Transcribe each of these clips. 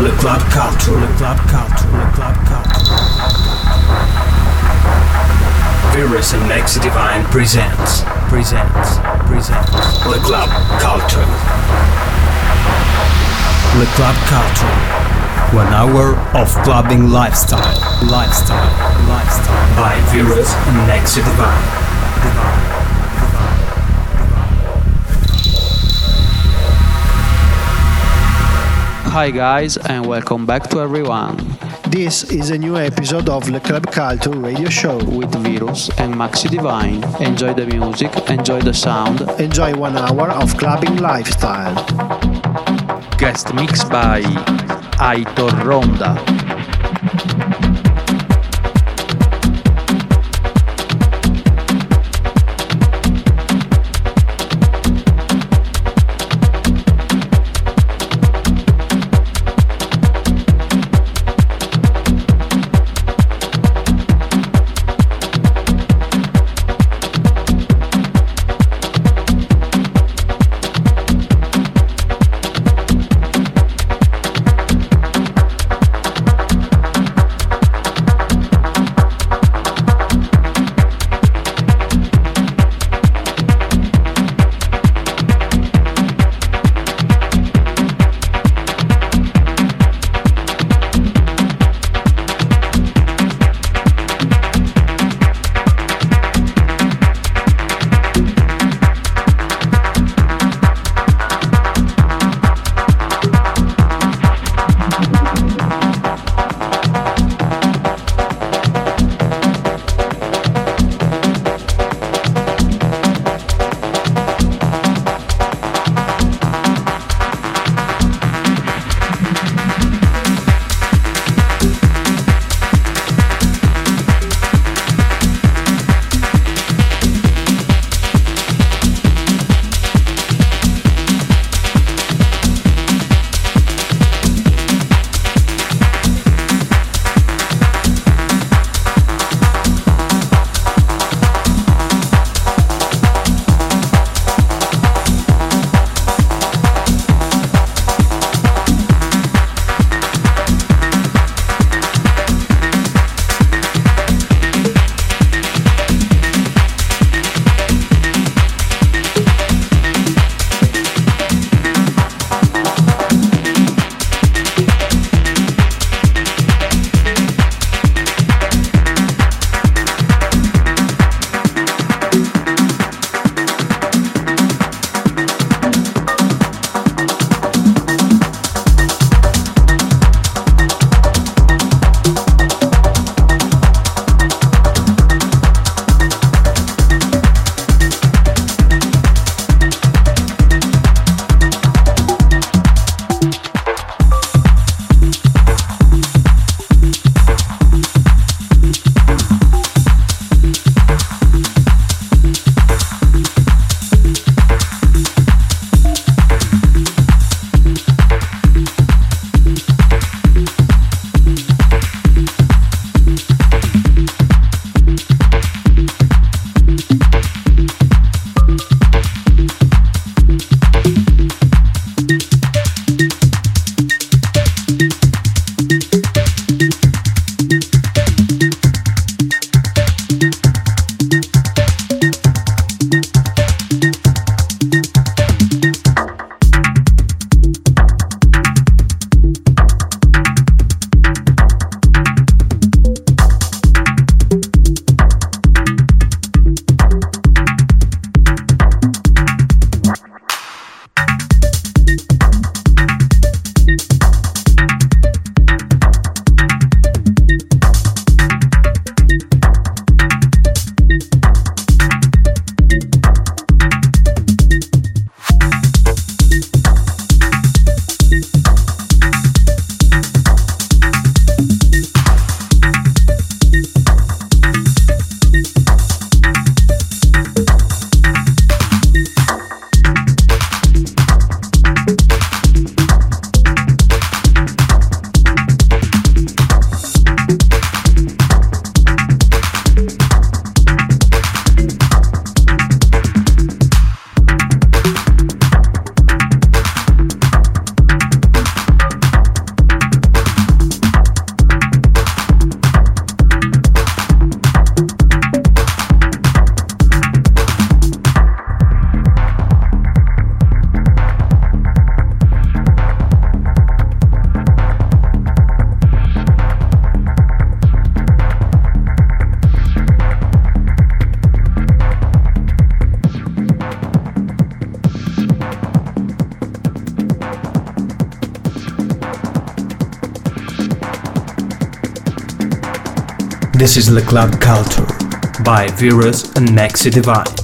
Le Club Culture, Le Club Culture, Le Club Culture. Virus and Max Divine presents, presents, presents Le Club Culture. Le Club Culture. One hour of clubbing lifestyle, lifestyle, lifestyle. By Virus and Max Divine. Divine. Hi guys and welcome back to everyone This is a new episode of Le Club Culture radio show. with Virus and Maxi Divine. Enjoy the music, enjoy the sound. Enjoy one hour of clubbing lifestyle. Guest mix by Aitor Ronda. This is the Club Culture by Virus and Nexi Divine.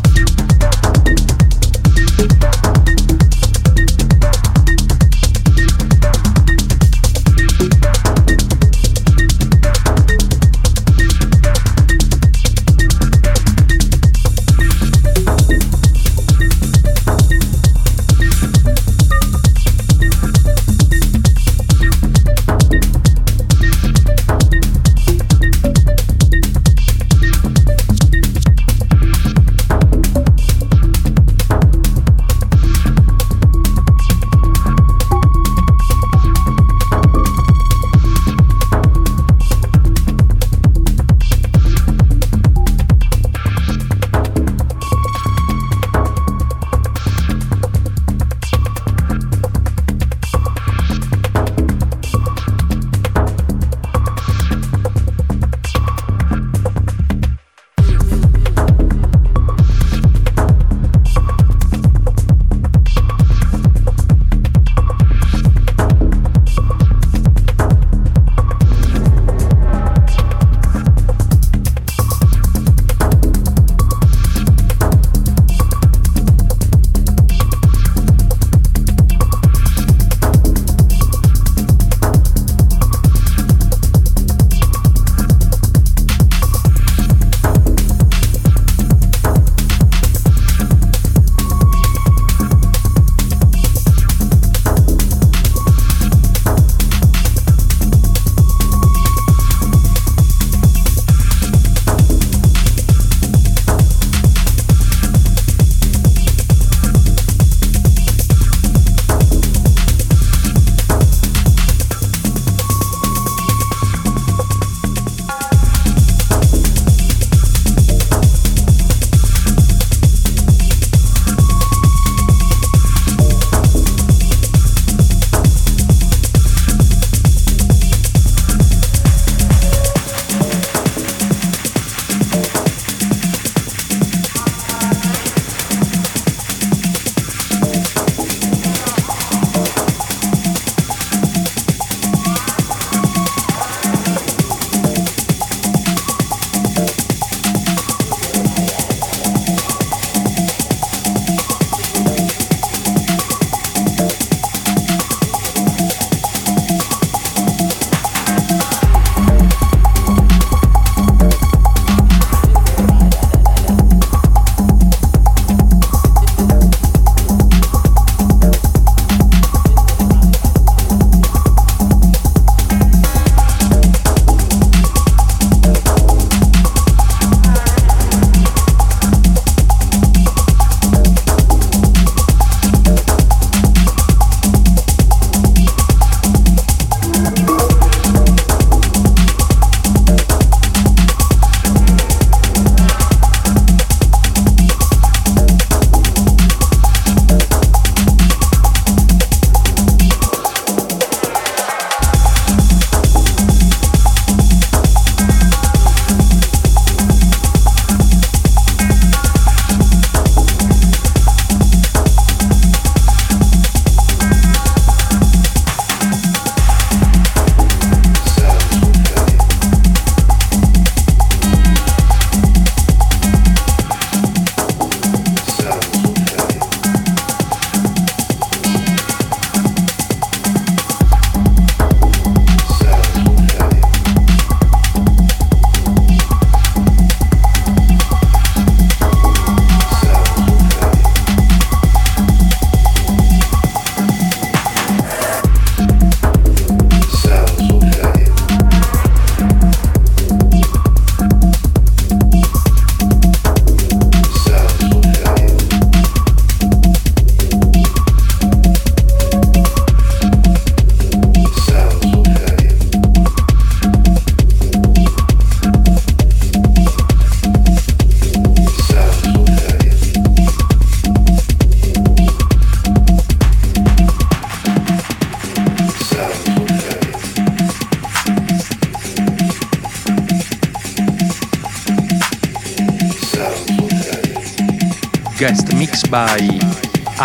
By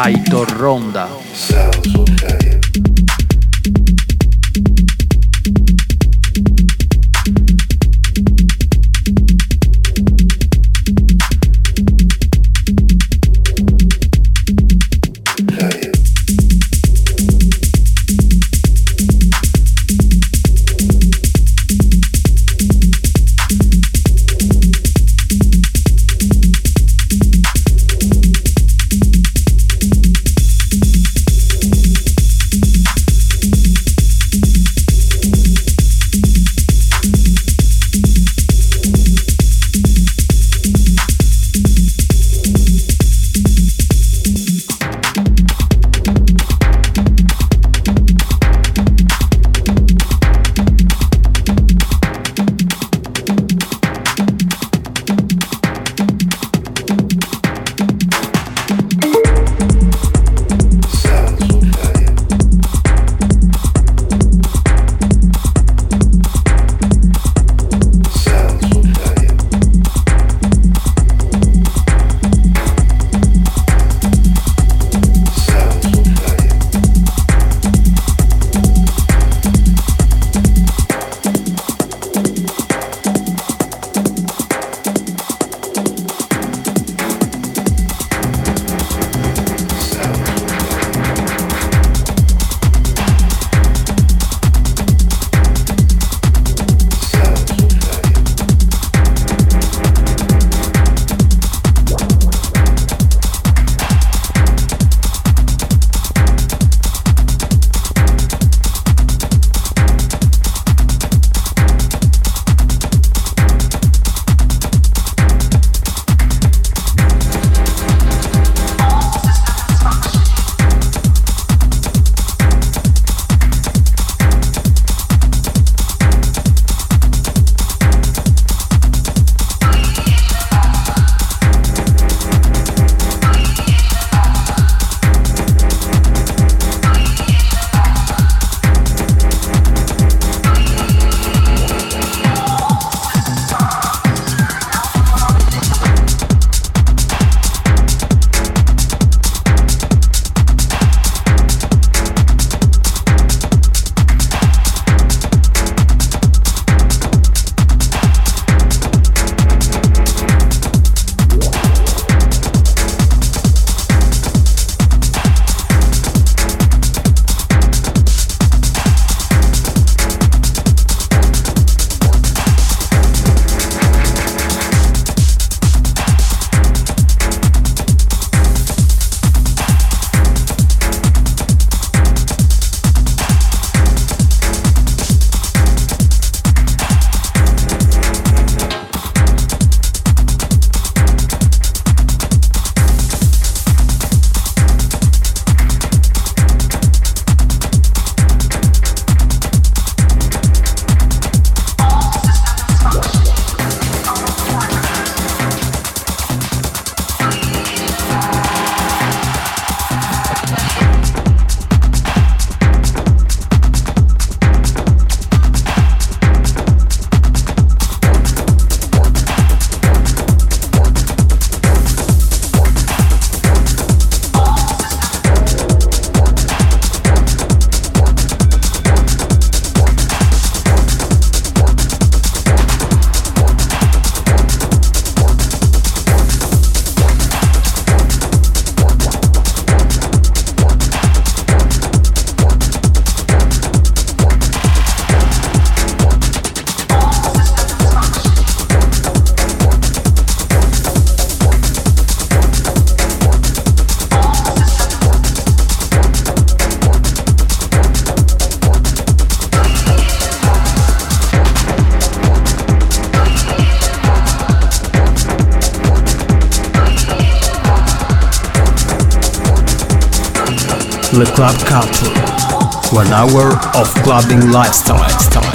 Aitor Ronda. One hour of clubbing lifestyle.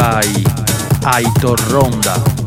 By Aitor Ronda.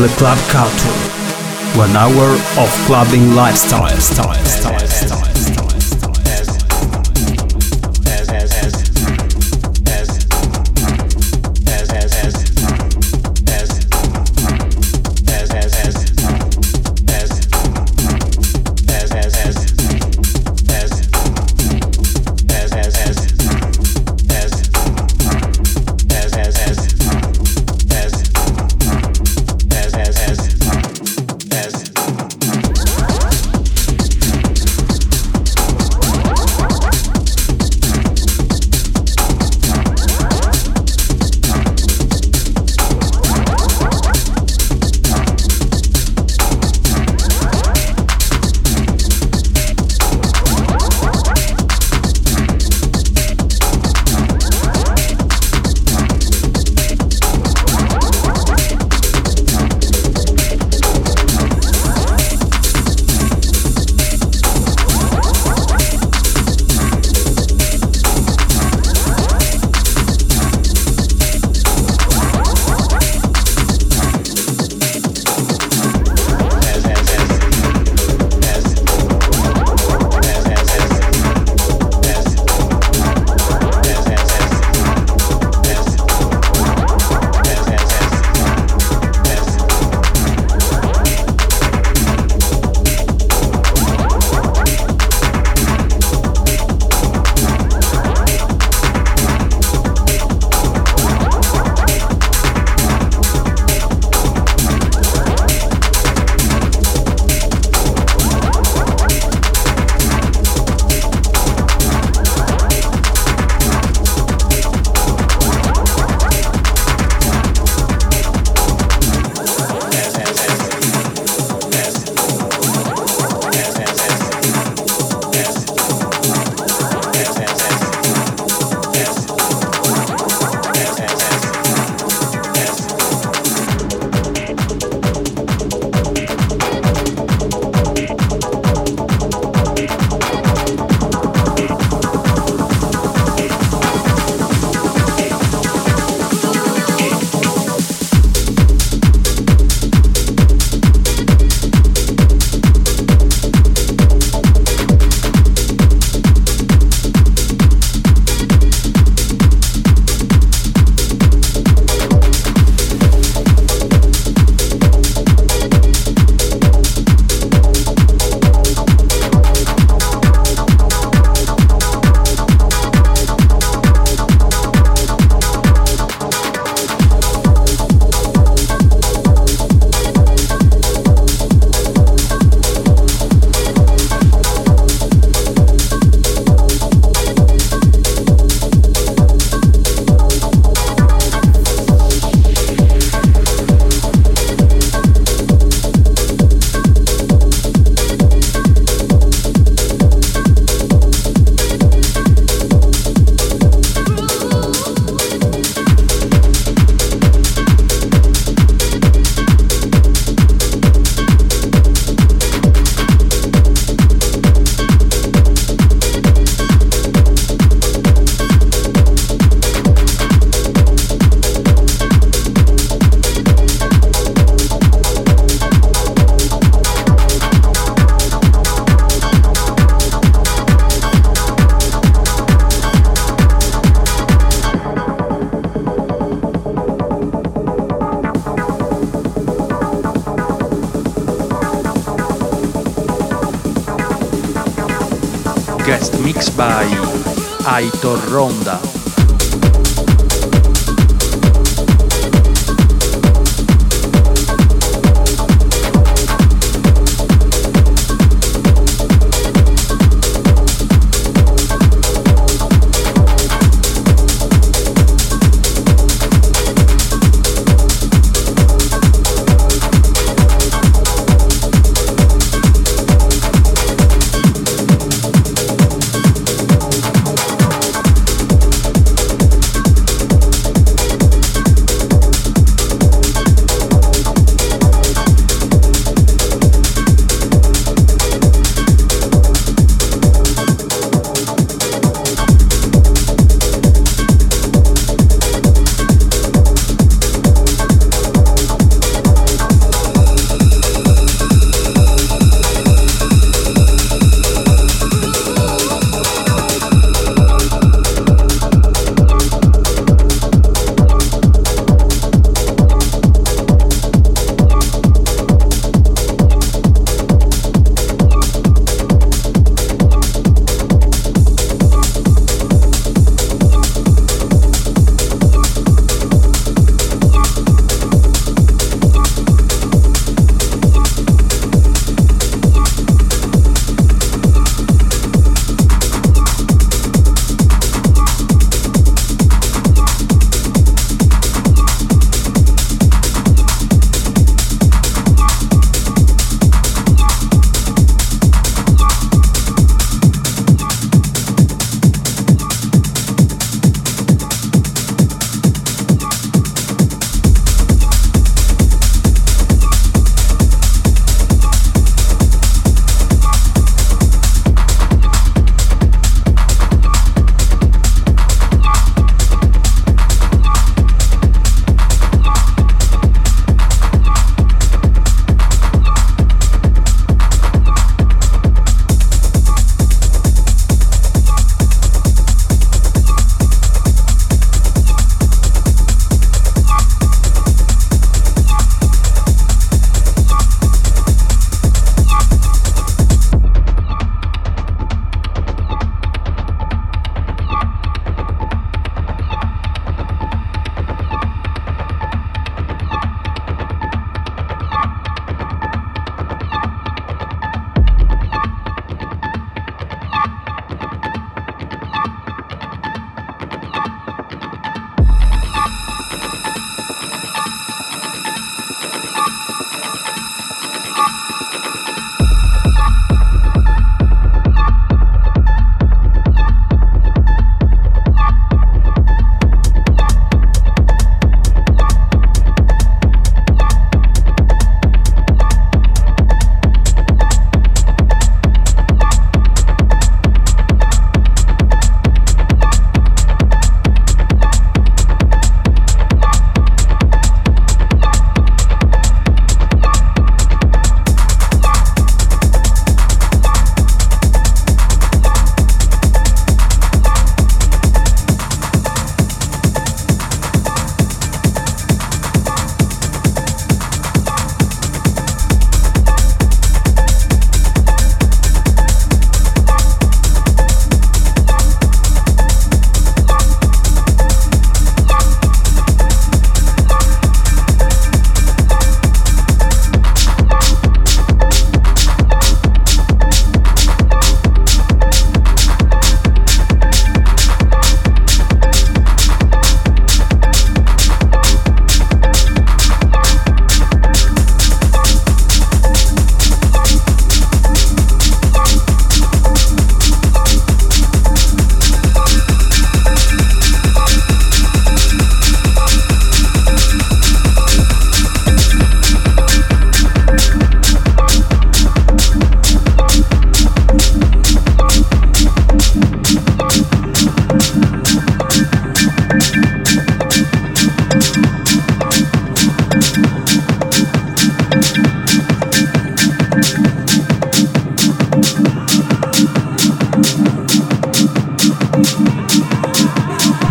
Le Club Culture. One hour of clubbing lifestyle. Style, style, style,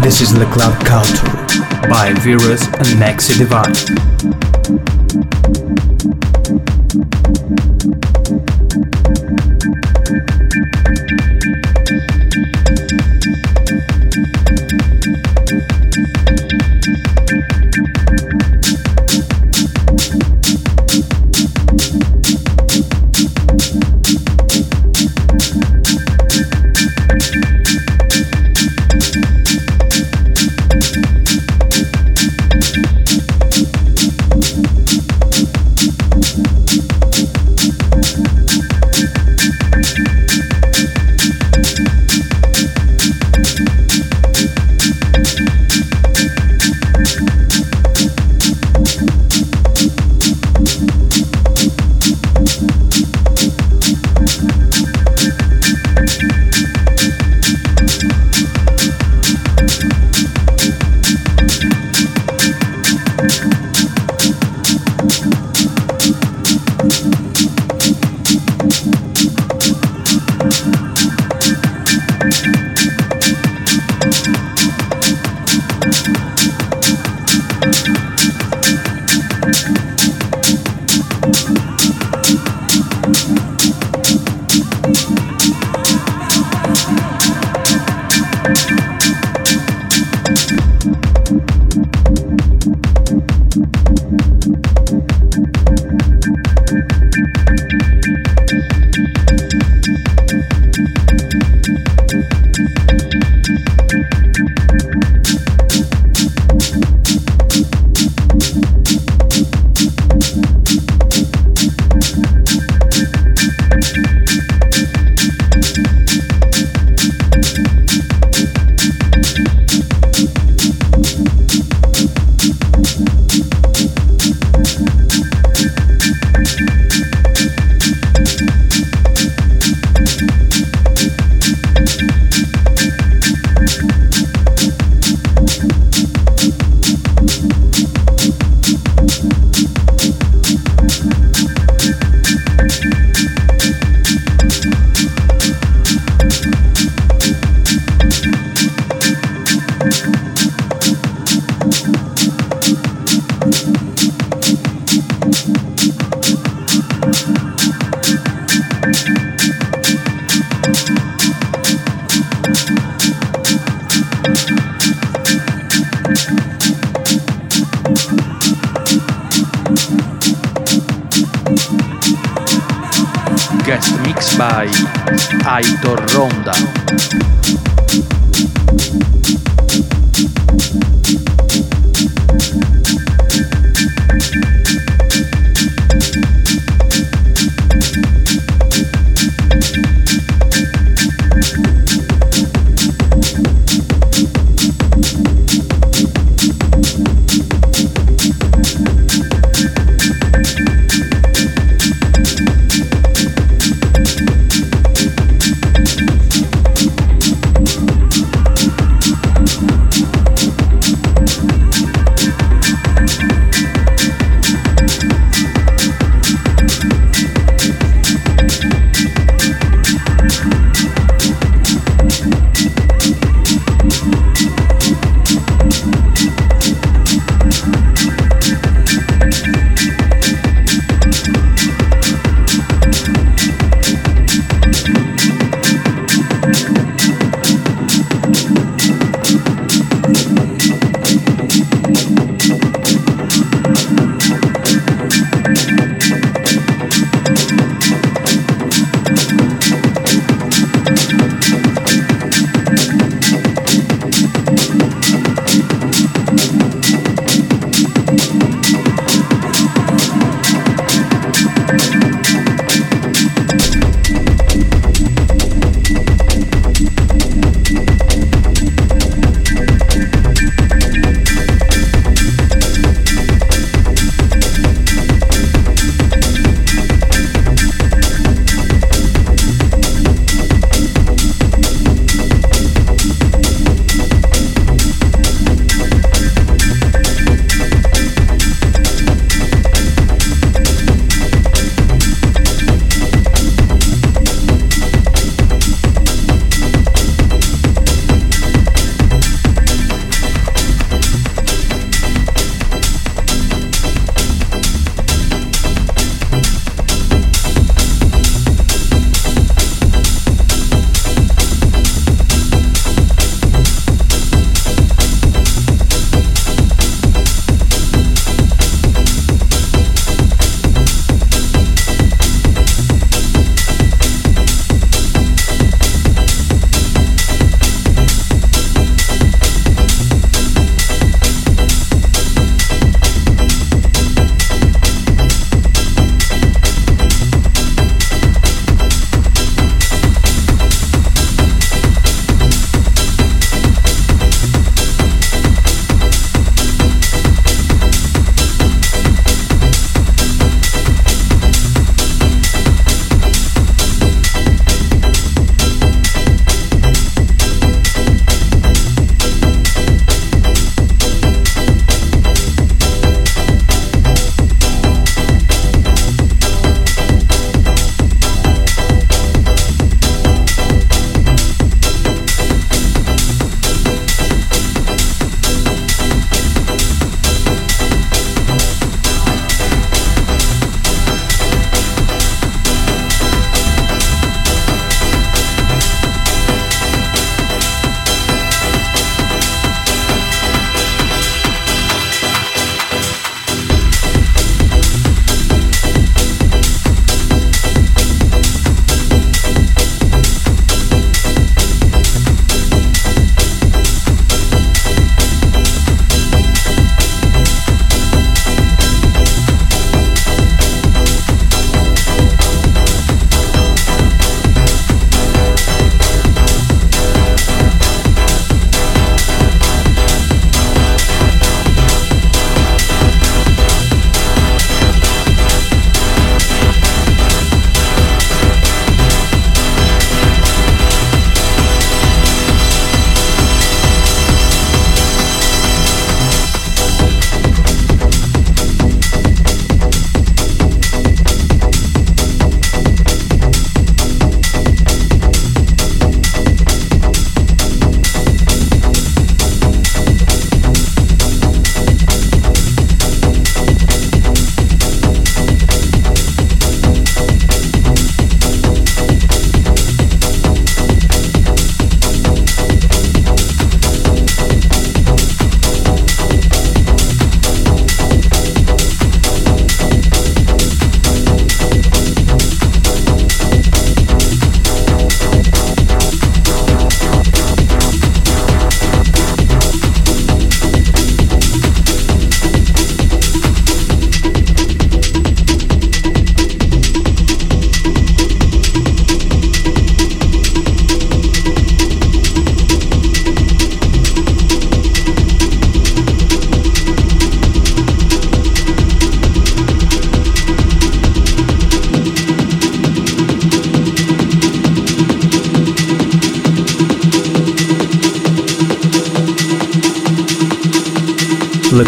This is the Club Culture by Virus and Maxi Divine.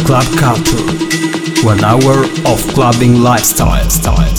Club Culture. One hour of clubbing lifestyle, style, style,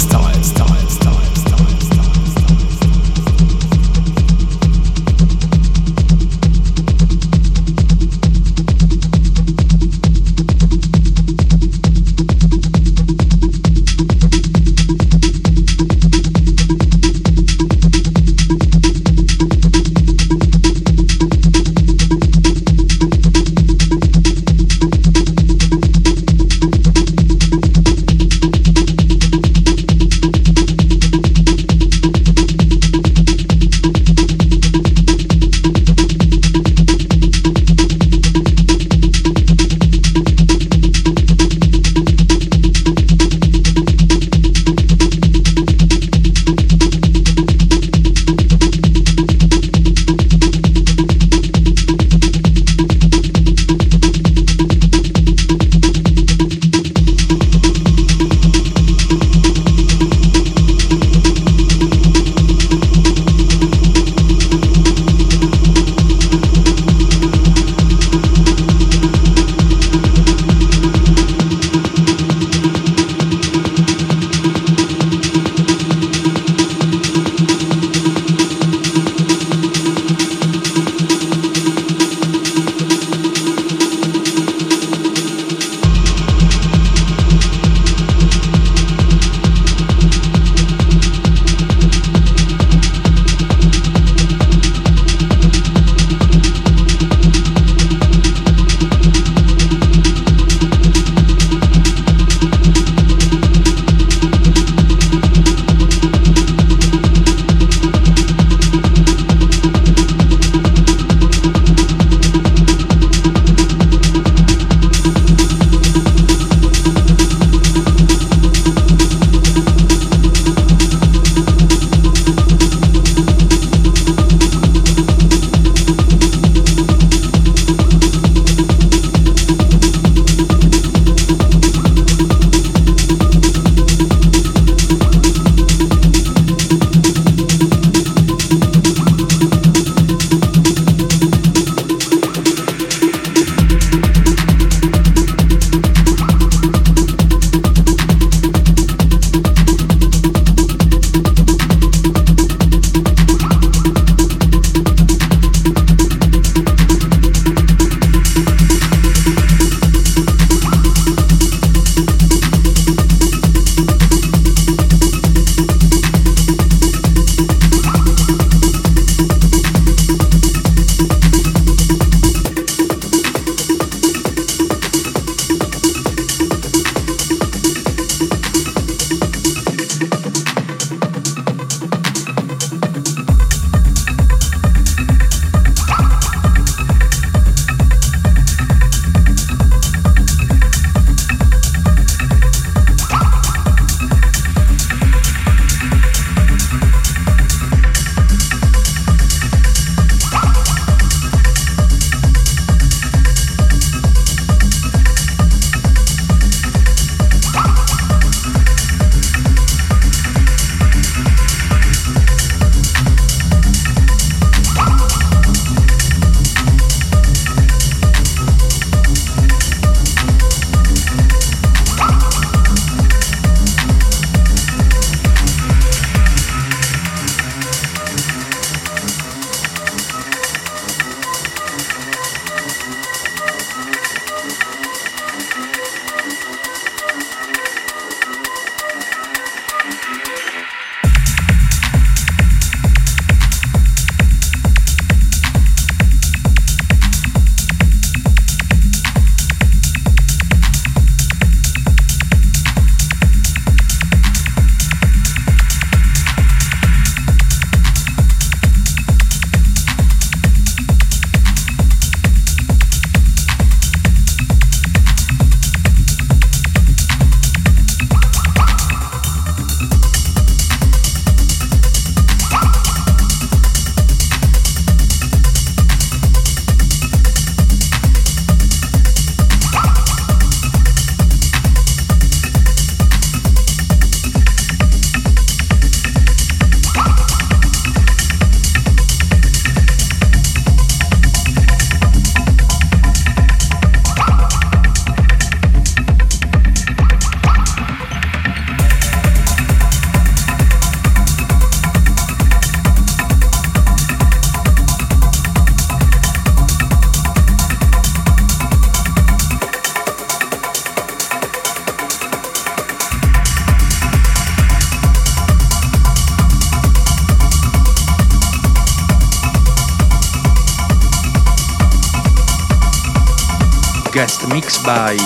by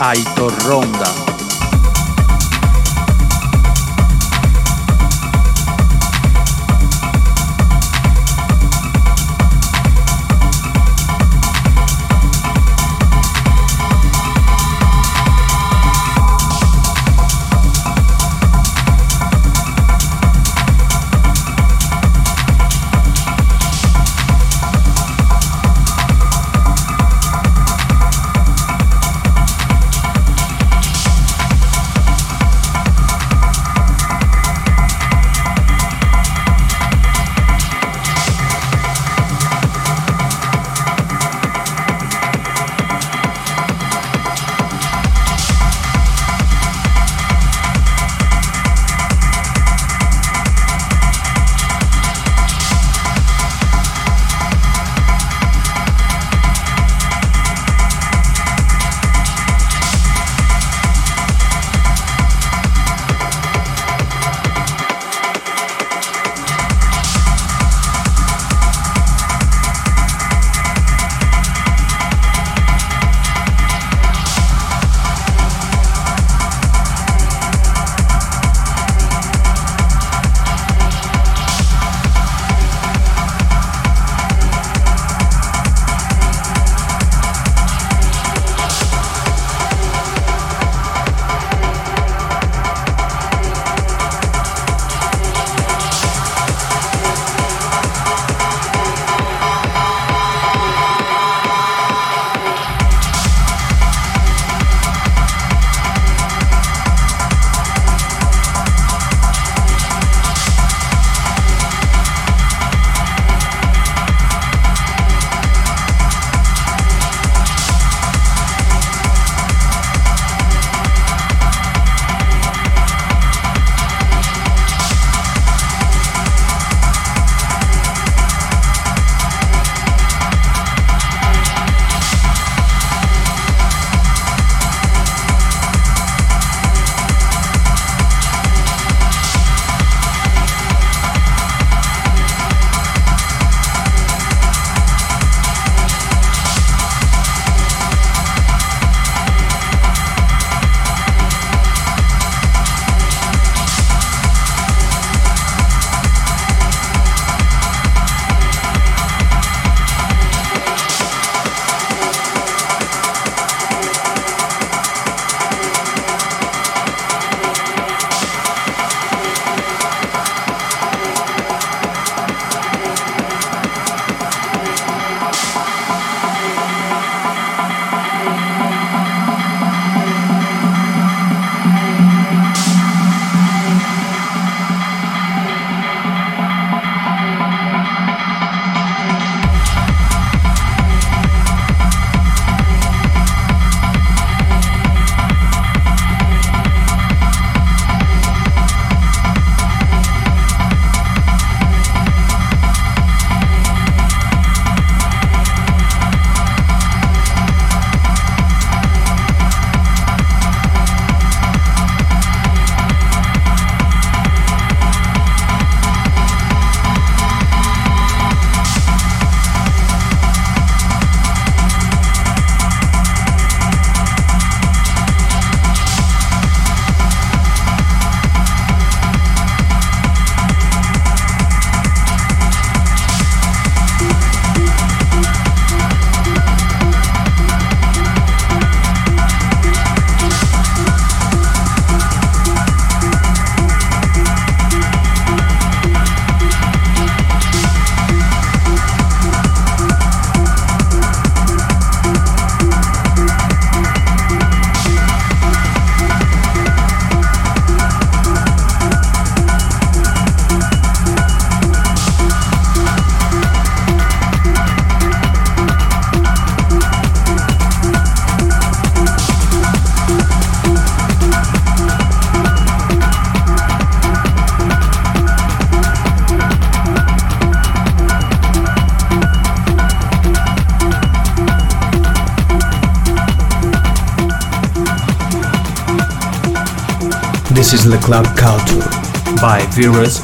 Aitor Ronda.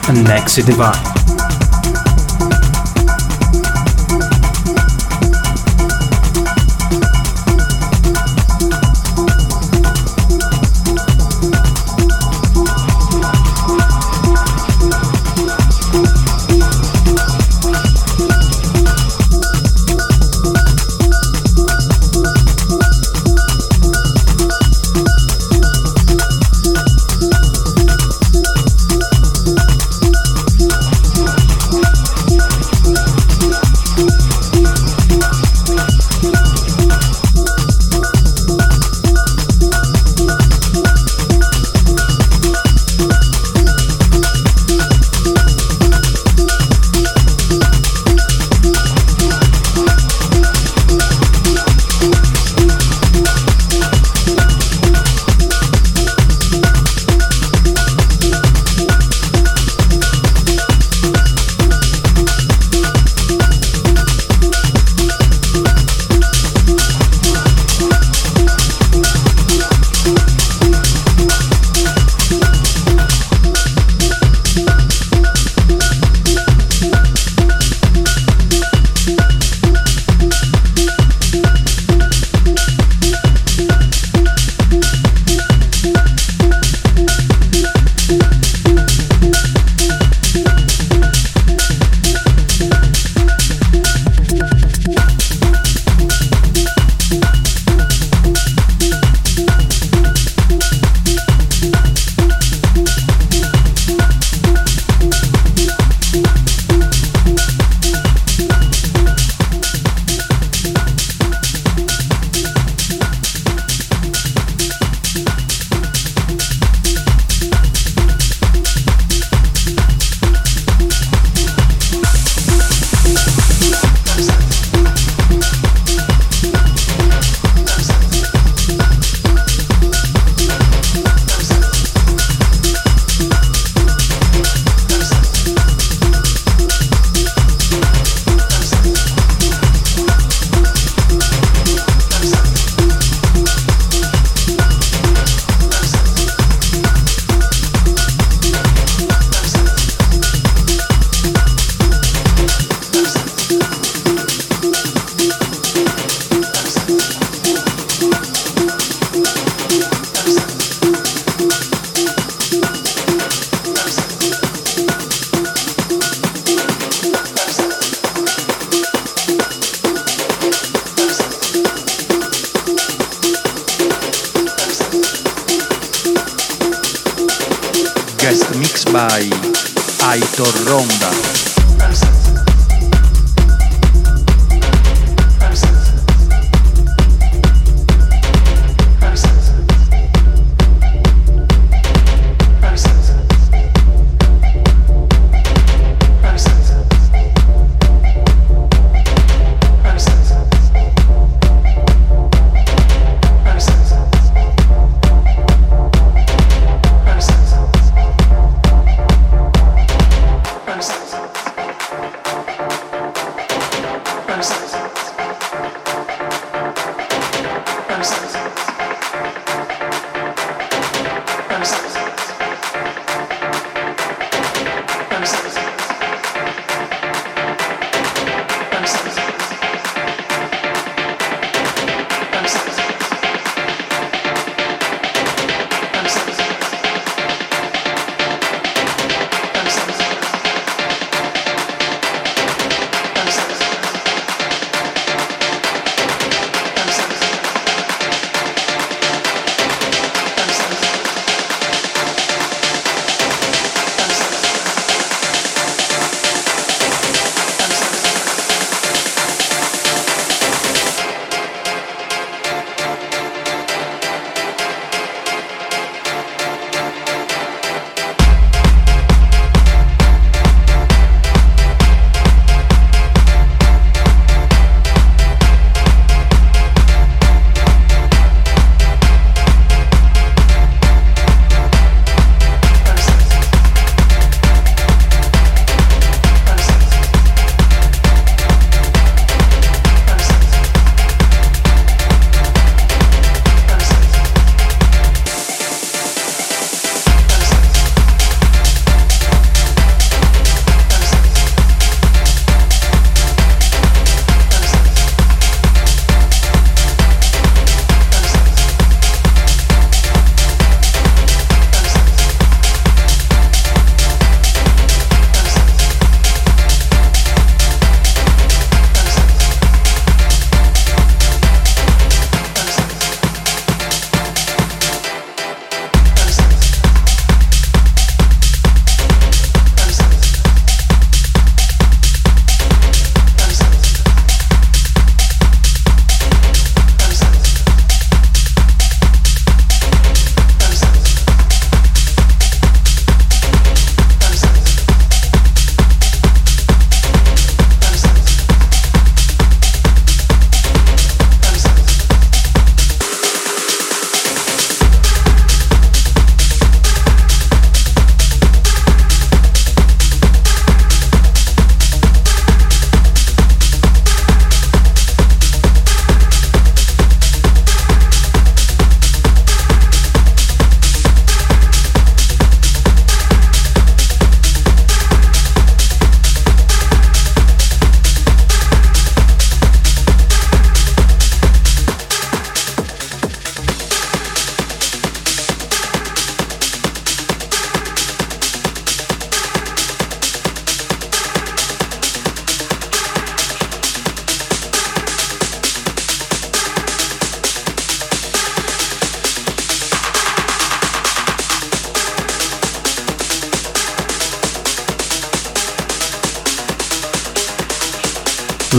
And Maxi Divine.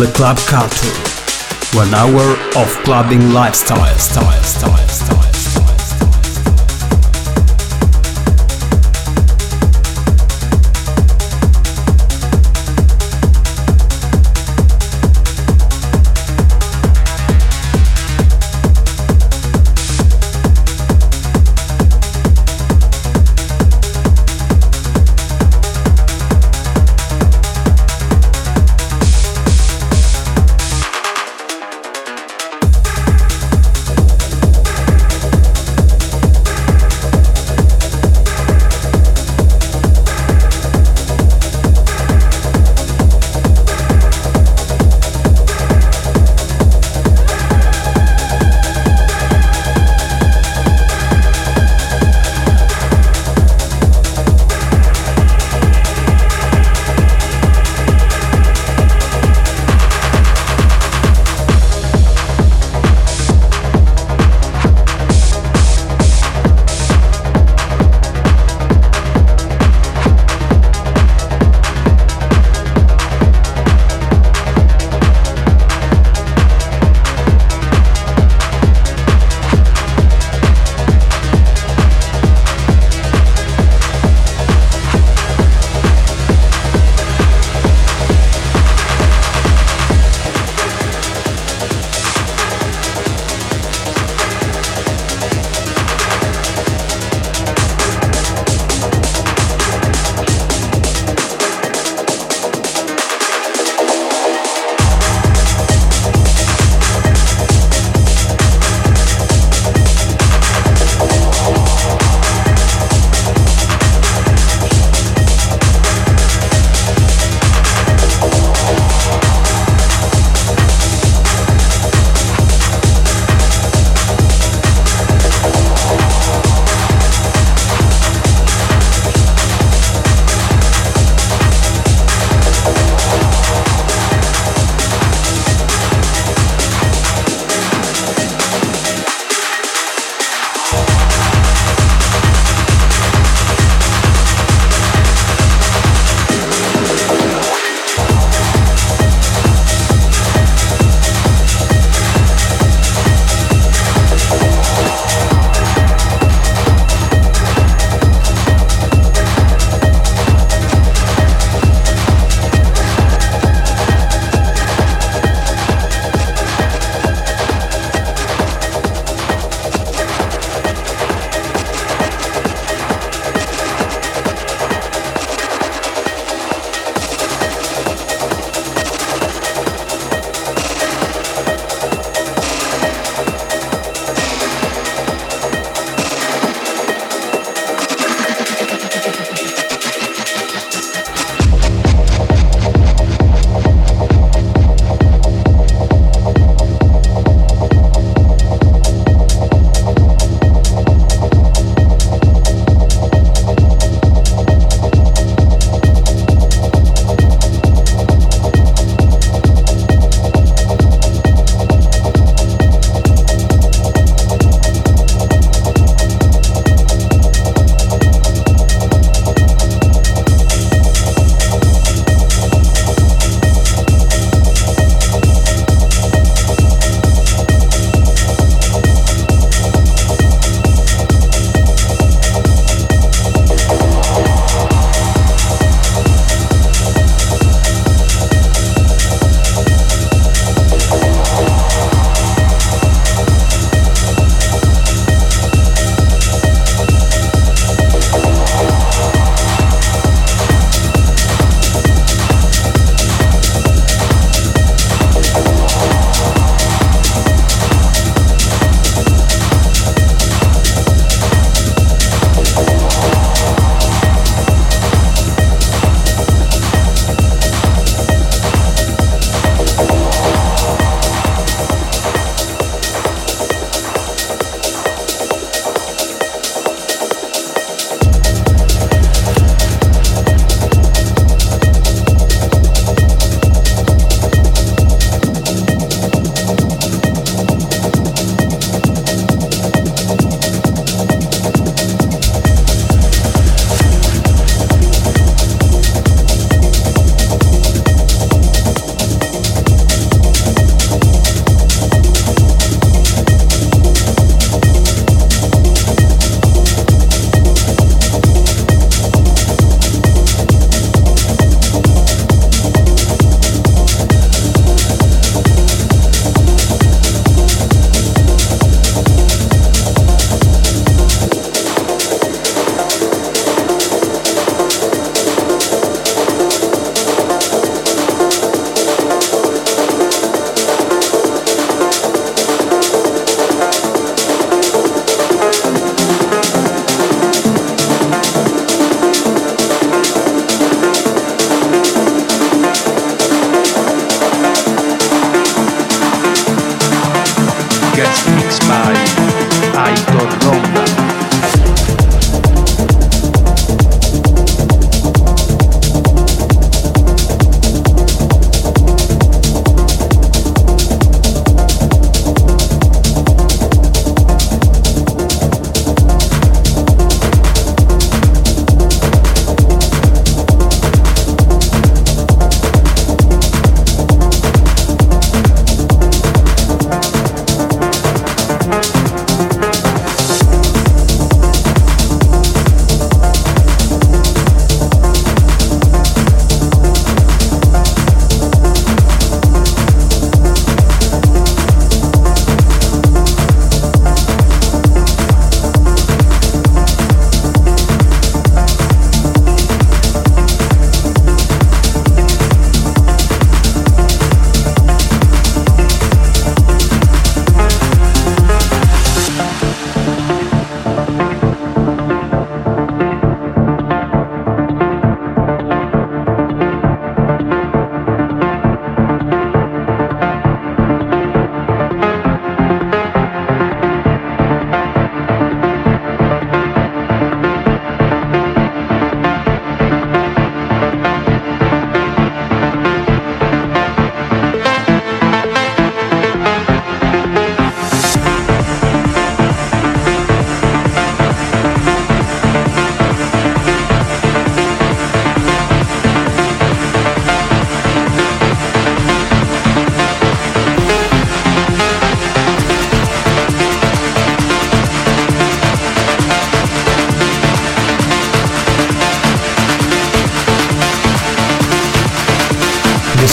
The Club Culture. One hour of clubbing lifestyle. Style, style,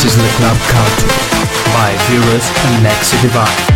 This is the Club Culture by Virus and Maxi Divine.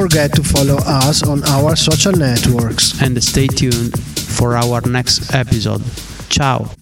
Forget to follow us on our social networks. And stay tuned for our next episode. Ciao!